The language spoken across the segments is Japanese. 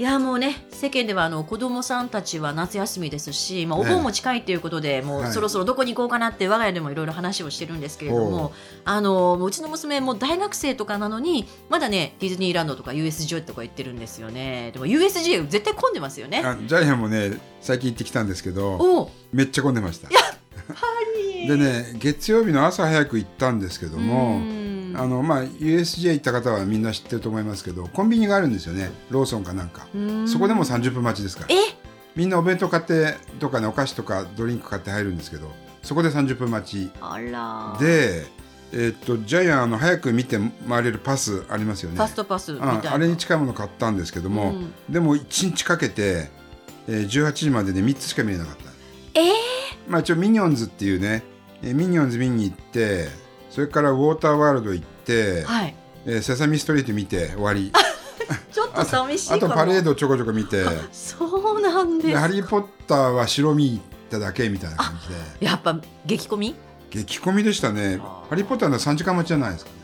いやもうね世間ではあの子供さんたちは夏休みですし、まあ、お盆も近いということで、もうそろそろどこに行こうかなって我が家でもいろいろ話をしてるんですけれどもあのうちの娘も大学生とかなのにまだねディズニーランドとか USJ とか行ってるんですよね。でも USJ 絶対混んでますよね。あジャイアンもね最近行ってきたんですけどめっちゃ混んでました。でね月曜日の朝早く行ったんですけどもあのまあ USJ 行った方はみんな知ってると思いますけどコンビニがあるんですよね。ローソンかなんか。そこでも30分待ちですから。みんなお弁当買ってとかねお菓子とかドリンク買って入るんですけどそこで30分待ち。でえー、っとジャイアンあの早く見て回れるパスありますよね。ファストパスああれに近いもの買ったんですけども、うん、でも1日かけて、えー、18時までで3つしか見れなかった。ええー、まあ一応ミニオンズっていうね、えー、ミニオンズ見に行ってそれからウォーターワールド行って、はい。えー、セサミストリート見て終わり。ちょっと寂しいあとパレードちょこちょこ見て。そうなんです。ハリー・ポッターは白見行っただけみたいな感じで。やっぱ激コミ？激コミでしたね。ハリー・ポッターの3時間待ちじゃないですかね。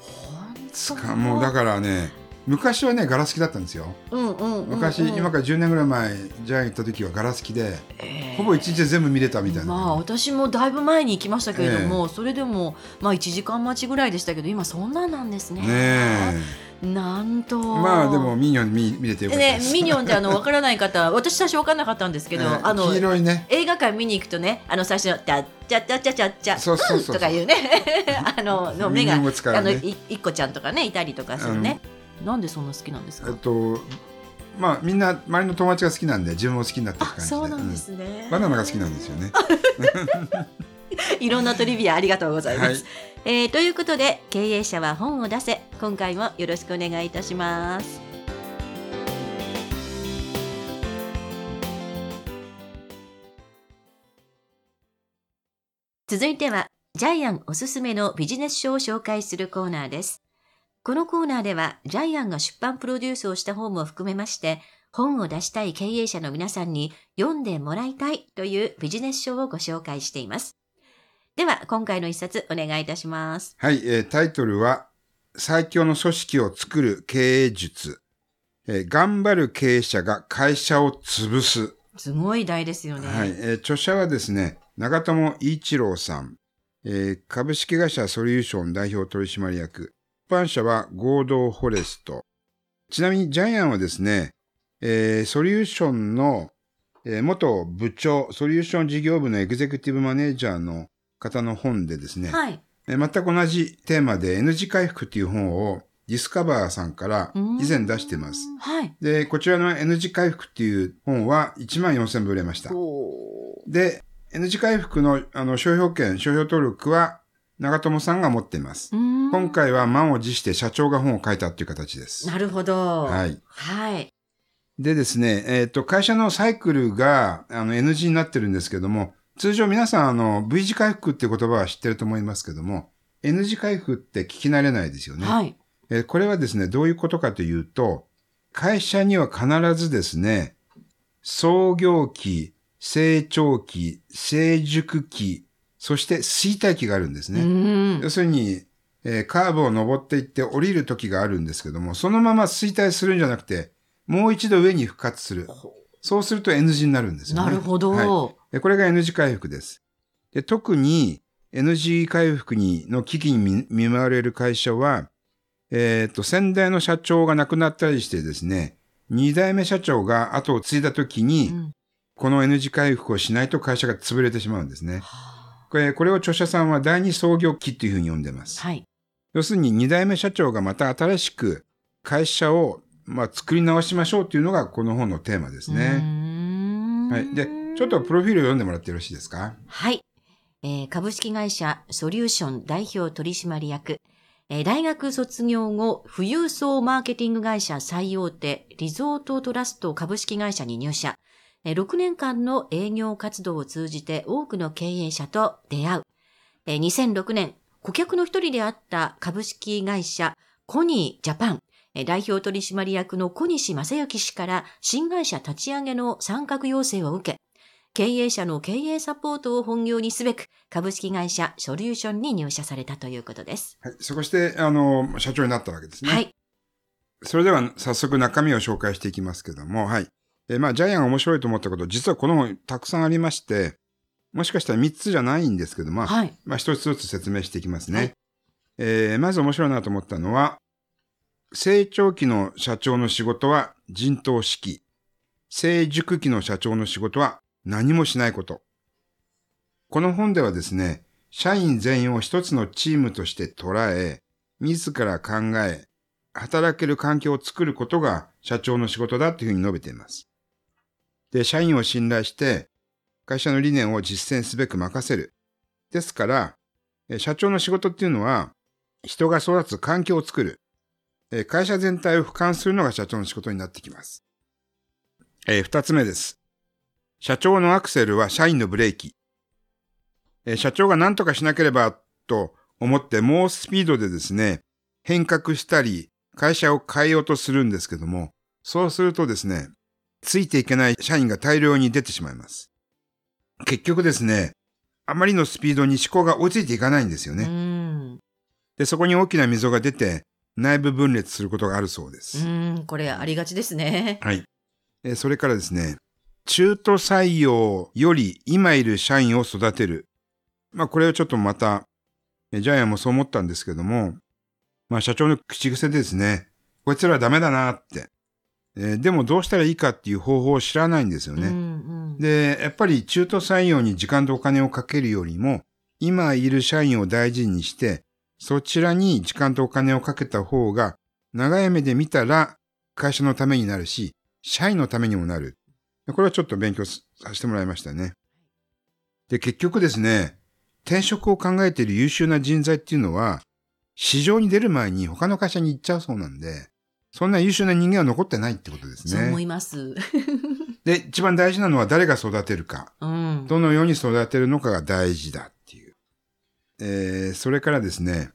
本当もうだからね昔はねガラス機だったんですよ、うんうんうんうん、昔今から10年ぐらい前ジャイアン行った時はガラス機で、えー、ほぼ一日で全部見れたみたいな、まあ私もだいぶ前に行きましたけれども、えー、それでもまあ1時間待ちぐらいでしたけど今そんななんですね。ねなんと。まあでもミニオン見見れてよかったねミニオンってあの分からない方 私最初分からなかったんですけど、えー、あの黄色いね。映画館見に行くとねあの最初の「チャッチャッチャッチャッチャッチャそうそうそうとかいうねあのの目が、ね、あのいいっこちゃんとかねいたりとかするね。なんでそんな好きなんですか？えっとまあみんな周りの友達が好きなんで自分も好きになってる感じで。そうなんですね、うん、バナナが好きなんですよね。いろんなトリビアありがとうございます。はい、えー、ということで経営者は本を出せ今回もよろしくお願いいたします。続いてはジャイアンおすすめのビジネス書を紹介するコーナーです。このコーナーでは、ジャイアンが出版プロデュースをした本も含めまして、本を出したい経営者の皆さんに読んでもらいたいというビジネス書をご紹介しています。では、今回の一冊お願いいたします。はい、えー、タイトルは、最強の組織を作る経営術。えー、頑張る経営者が会社を潰す。すごい題ですよね。はい、えー、著者はですね、長友一郎さん、えー、株式会社ソリューション代表取締役、版社は合同フォレスト。ちなみにジャイアンはですね、えー、ソリューションの、えー、元部長、ソリューション事業部のエグゼクティブマネージャーの方の本でですね、はい、えー、全く同じテーマで N 字回復っていう本をディスカバーさんから以前出してます。はい。で、こちらの N 字回復っていう本は1万4000部売れました。で、N 字回復のあの商標権、商標登録は長友さんが持っています。今回は満を持して社長が本を書いたっていう形です。なるほど。はい。はい。でですね、えっ、ー、と、会社のサイクルがあの NG になってるんですけども、通常皆さんあの V 字回復っていう言葉は知ってると思いますけども、N 字回復って聞き慣れないですよね。はい。えー、これはですね、どういうことかというと、会社には必ずですね、創業期、成長期、成熟期、そして衰退期があるんですね。要するに、えー、カーブを登っていって降りる時があるんですけども、そのまま衰退するんじゃなくて、もう一度上に復活する。そうすると N 字になるんですよね。なるほど。はい、これが N 字回復です。で特に N 字回復にの危機に見舞われる会社は、えっ、ー、と、先代の社長が亡くなったりしてですね、二代目社長が後を継いだ時に、うん、この N 字回復をしないと会社が潰れてしまうんですね。はあこれ、これを著者さんは第二創業期っていうふうに呼んでます。はい。要するに二代目社長がまた新しく会社を、まあ、作り直しましょうっていうのがこの本のテーマですね。はい。で、ちょっとプロフィールを読んでもらってよろしいですか？はい。えー、株式会社ソリューション代表取締役、えー、大学卒業後、富裕層マーケティング会社最大手、リゾートトラスト株式会社に入社。6年間の営業活動を通じて多くの経営者と出会う。2006年、顧客の一人であった株式会社コニージャパン、代表取締役の小西正幸氏から新会社立ち上げの参画要請を受け、経営者の経営サポートを本業にすべく、株式会社ソリューションに入社されたということです。はい、そこして、あの、社長になったわけですね。はい。それでは早速中身を紹介していきますけども、はい。えまあ、ジャイアンが面白いと思ったこと、実はこの本たくさんありまして、もしかしたら3つじゃないんですけども、はい、まあ、一つずつ説明していきますね。はい、えー、まず面白いなと思ったのは、成長期の社長の仕事は人頭指揮。成熟期の社長の仕事は何もしないこと。この本ではですね、社員全員を一つのチームとして捉え、自ら考え、働ける環境を作ることが社長の仕事だというふうに述べています。で、社員を信頼して、会社の理念を実践すべく任せる。ですから、社長の仕事っていうのは、人が育つ環境を作る。会社全体を俯瞰するのが社長の仕事になってきます。えー、二つ目です。社長のアクセルは社員のブレーキ。え、社長が何とかしなければと思って猛スピードでですね、変革したり、会社を変えようとするんですけども、そうするとですね、ついていけない社員が大量に出てしまいます。結局ですね、あまりのスピードに思考が追いついていかないんですよね。で、そこに大きな溝が出て、内部分裂することがあるそうです。うん、これありがちですね。はい。えそれからですね、中途採用より今いる社員を育てる。まあこれをちょっとまた、ジャイアンもそう思ったんですけども、まあ社長の口癖でですね、こいつらはダメだなって。えー、でもどうしたらいいかっていう方法を知らないんですよね。うんうん、で、やっぱり中途採用に時間とお金をかけるよりも、今いる社員を大事にして、そちらに時間とお金をかけた方が、長い目で見たら会社のためになるし、社員のためにもなる。これはちょっと勉強させてもらいましたね。で、結局ですね、転職を考えている優秀な人材っていうのは、市場に出る前に他の会社に行っちゃうそうなんで、そんな優秀な人間は残ってないってことですね。そう思います。で、一番大事なのは誰が育てるか。うん、どのように育てるのかが大事だっていう。えー、それからですね、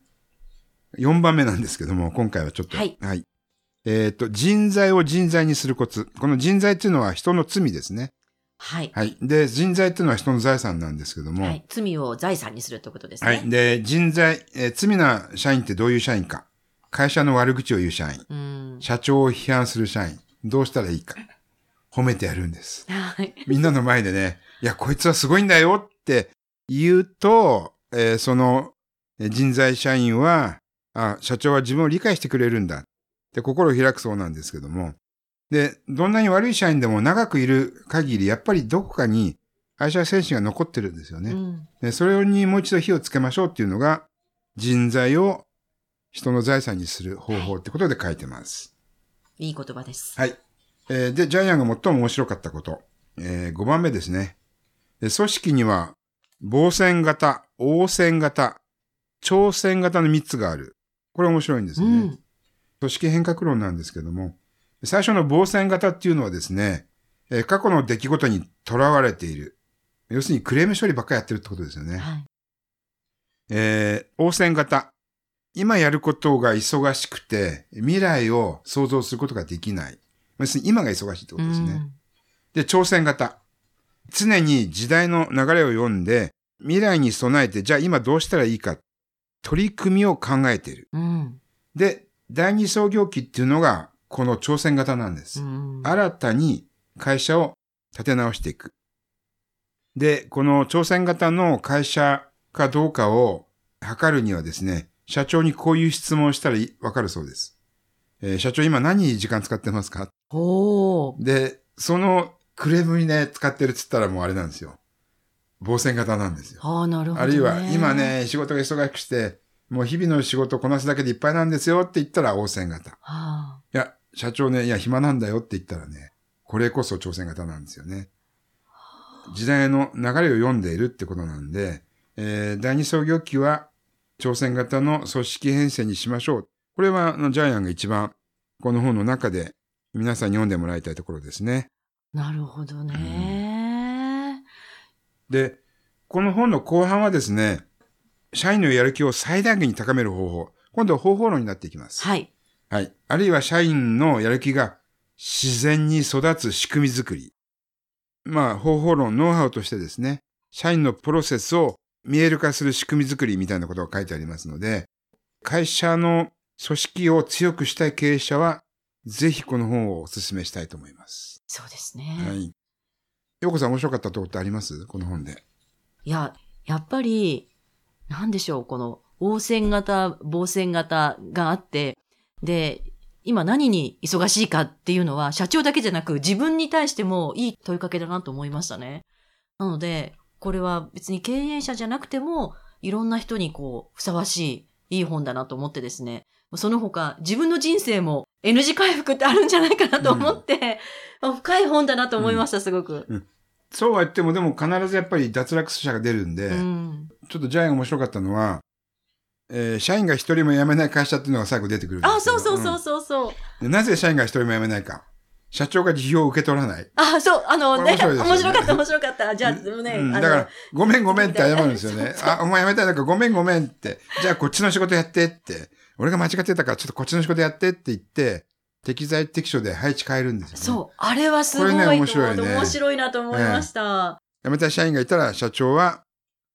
4番目なんですけども、今回はちょっと。はい。はい。えっ、ー、と、人材を人材にするコツ。この人材っていうのは人の罪ですね。はい。はい。で、人材っていうのは人の財産なんですけども。はい。罪を財産にするってことですね。はい。で、人材、えー、罪な社員ってどういう社員か。会社の悪口を言う社員。うん、社長を批判する社員。どうしたらいいか。褒めてやるんです。はい。みんなの前でね、いや、こいつはすごいんだよって言うと、えー、その人材社員は、あ、社長は自分を理解してくれるんだ。で、心を開くそうなんですけども。で、どんなに悪い社員でも長くいる限り、やっぱりどこかに愛車精神が残ってるんですよね。うん、でそれにもう一度火をつけましょうっていうのが、人材を人の財産にする方法ってことで書いてます。いい言葉です。はい。えー、で、ジャイアンが最も面白かったこと。えー、5番目ですね。組織には、防戦型、応戦型、挑戦型の3つがある。これ面白いんですよね。うん組織変革論なんですけども、最初の防戦型っていうのはですね、え過去の出来事にとらわれている。要するにクレーム処理ばっかりやってるってことですよね。はい、えー、応戦型。今やることが忙しくて、未来を想像することができない。要するに今が忙しいってことですね。で、挑戦型。常に時代の流れを読んで、未来に備えて、じゃあ今どうしたらいいか、取り組みを考えている。うん、で、第二創業期っていうのがこの挑戦型なんです。新たに会社を立て直していく。で、この挑戦型の会社かどうかを測るにはですね、社長にこういう質問をしたらわかるそうです。えー、社長今何に時間使ってますか？で、そのクレームにね、使ってるっつったらもうあれなんですよ。防戦型なんですよ。あなるほど、ね、あるいは今ね、仕事が忙しくして、もう日々の仕事こなすだけでいっぱいなんですよって言ったら応戦型。はあ、いや、社長ね、いや、暇なんだよって言ったらね、これこそ挑戦型なんですよね。時代の流れを読んでいるってことなんで、えー、第二創業期は挑戦型の組織編成にしましょう。これはジャイアンが一番この本の中で皆さんに読んでもらいたいところですね。なるほどね、うん、で、この本の後半はですね、社員のやる気を最大限に高める方法。今度は方法論になっていきます。はい。はい。あるいは社員のやる気が自然に育つ仕組み作り。まあ、方法論、ノウハウとしてですね、社員のプロセスを見える化する仕組み作りみたいなことが書いてありますので、会社の組織を強くしたい経営者は、ぜひこの本をお勧めしたいと思います。そうですね。はい。ようこさん面白かったとこってあります？この本で。いや、やっぱり、なんでしょう、この、応戦型、防戦型があって、で、今何に忙しいかっていうのは、社長だけじゃなく自分に対してもいい問いかけだなと思いましたね。なので、これは別に経営者じゃなくても、いろんな人にこう、ふさわしい、いい本だなと思ってですね。その他、自分の人生も N 字回復ってあるんじゃないかなと思って、うん、深い本だなと思いました、すごく。うん、そうは言っても、でも必ずやっぱり脱落者が出るんで、うん、ちょっとジャイアンが面白かったのは、えー、社員が一人も辞めない会社っていうのが最後出てくるあ、そうそうそうそうそう、うん、なぜ社員が一人も辞めないか。社長が辞表を受け取らない。あ、そう、あのね、面白、ね、面白かった、面白かった。じゃあ、でもね、うん、だから、ごめんごめんって謝るんですよね。あ、お前辞めたいんだからごめんごめんって。じゃあ、こっちの仕事やってって。俺が間違ってたから、ちょっとこっちの仕事やってって言って、適材適所で配置変えるんですよね。そう。あれはすごいこれね、面白いね。面白いなと思いました。辞めた社員がいたら、社長は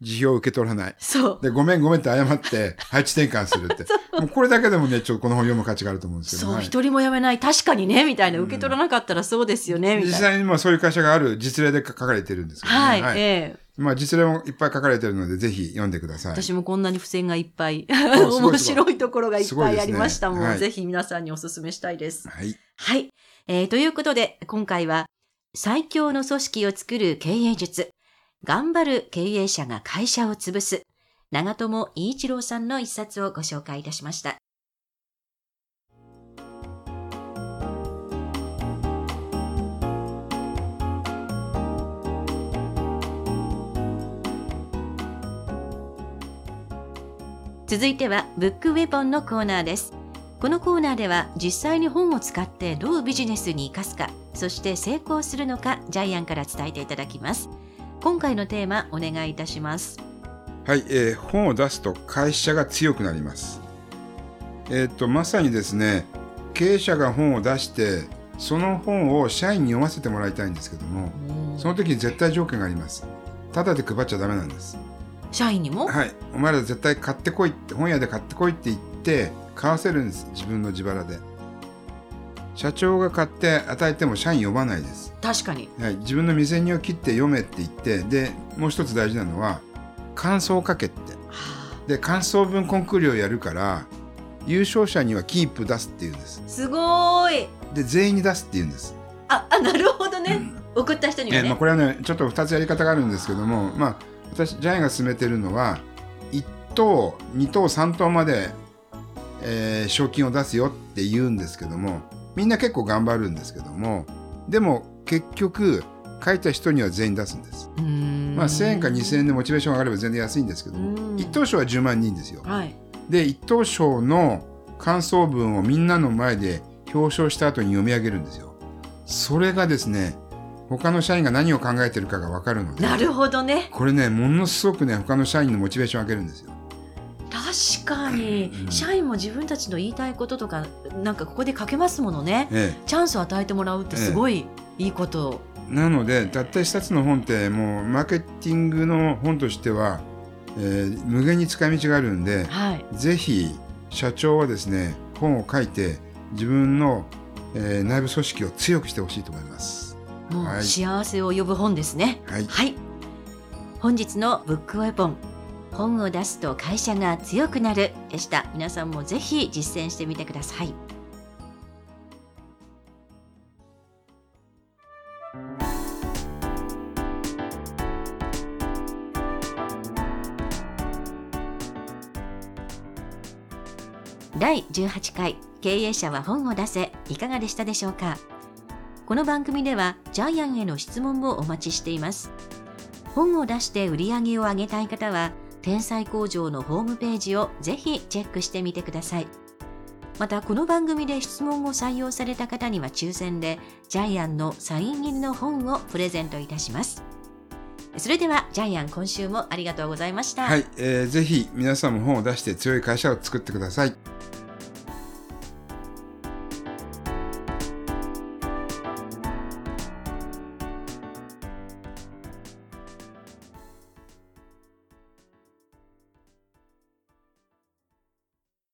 辞表を受け取らない。そう。で、ごめんごめんって謝って、配置転換するって。もうこれだけでもね、ちょっとこの本読む価値があると思うんですけど、そう、一、人も辞めない。確かにね、みたいな。受け取らなかったらそうですよね、みたいな。実際にもそういう会社がある実例で書かれてるんですけど、ね、はい。はい、ええー、まあ実例もいっぱい書かれてるので、ぜひ読んでください。私もこんなに付箋がいっぱい、面白いところがいっぱいありましたもん、ねはい、ぜひ皆さんにお勧めしたいです。はい。はい。えー、ということで、今回は、最強の組織を作る経営術。頑張る経営者が会社を潰す、長友伊一郎さんの一冊をご紹介いたしました。続いてはブックウェポンのコーナーです。このコーナーでは実際に本を使ってどうビジネスに生かすか、そして成功するのかジャイアンから伝えていただきます。今回のテーマお願いいたします。はい、えー、本を出すと会社が強くなります。えっ、とまさにですね経営者が本を出してその本を社員に読ませてもらいたいんですけどもその時に絶対条件があります。ただで配っちゃダメなんです。社員にも？はい。お前ら絶対買ってこいって本屋で買ってこいって言って買わせるんです。自分の自腹で社長が買って与えても社員呼ばないです。確かに、はい、自分の未然を切って読めって言ってでもう一つ大事なのは感想を書けって。で感想文コンクールをやるから優勝者にはキープ出すっていうんです。すごい。で全員に出すっていうんです。ああなるほどね、うん、送った人にはね、まあ、これはねちょっと2つやり方があるんですけどもまあ私ジャイアンが進めてるのは1等2等3等まで、えー、賞金を出すよって言うんですけどもみんな結構頑張るんですけどもでも結局書いた人には全員出すんです。まあ1000円か2000円でモチベーション上がれば全然安いんですけども一等賞は10万人ですよ。はい、で一等賞の感想文をみんなの前で表彰した後に読み上げるんですよ。それがですね他の社員が何を考えてるかが分かるのでなるほどねこれねものすごくね他の社員のモチベーションを上げるんですよ。確かに、うん、社員も自分たちの言いたいこととかなんかここで書けますものね、ええ、チャンスを与えてもらうってすごいいいこと、え、なのでたった一冊の本ってもうマーケティングの本としては、えー、無限に使い道があるんで、はい、ぜひ社長はですね本を書いて自分の、えー、内部組織を強くしてほしいと思います。もう幸せを呼ぶ本ですね。はい、はい、本日のブックウェポン本を出すと会社が強くなるでした。皆さんもぜひ実践してみてください。第18回経営者は本を出せいかがでしたでしょうか？この番組ではジャイアンへの質問もお待ちしています。本を出して売り上げを上げたい方は天才工場のホームページをぜひチェックしてみてください。またこの番組で質問を採用された方には抽選でジャイアンのサイン入りの本をプレゼントいたします。それではジャイアン今週もありがとうございました。はい、えー、ぜひ皆さんも本を出して強い会社を作ってください。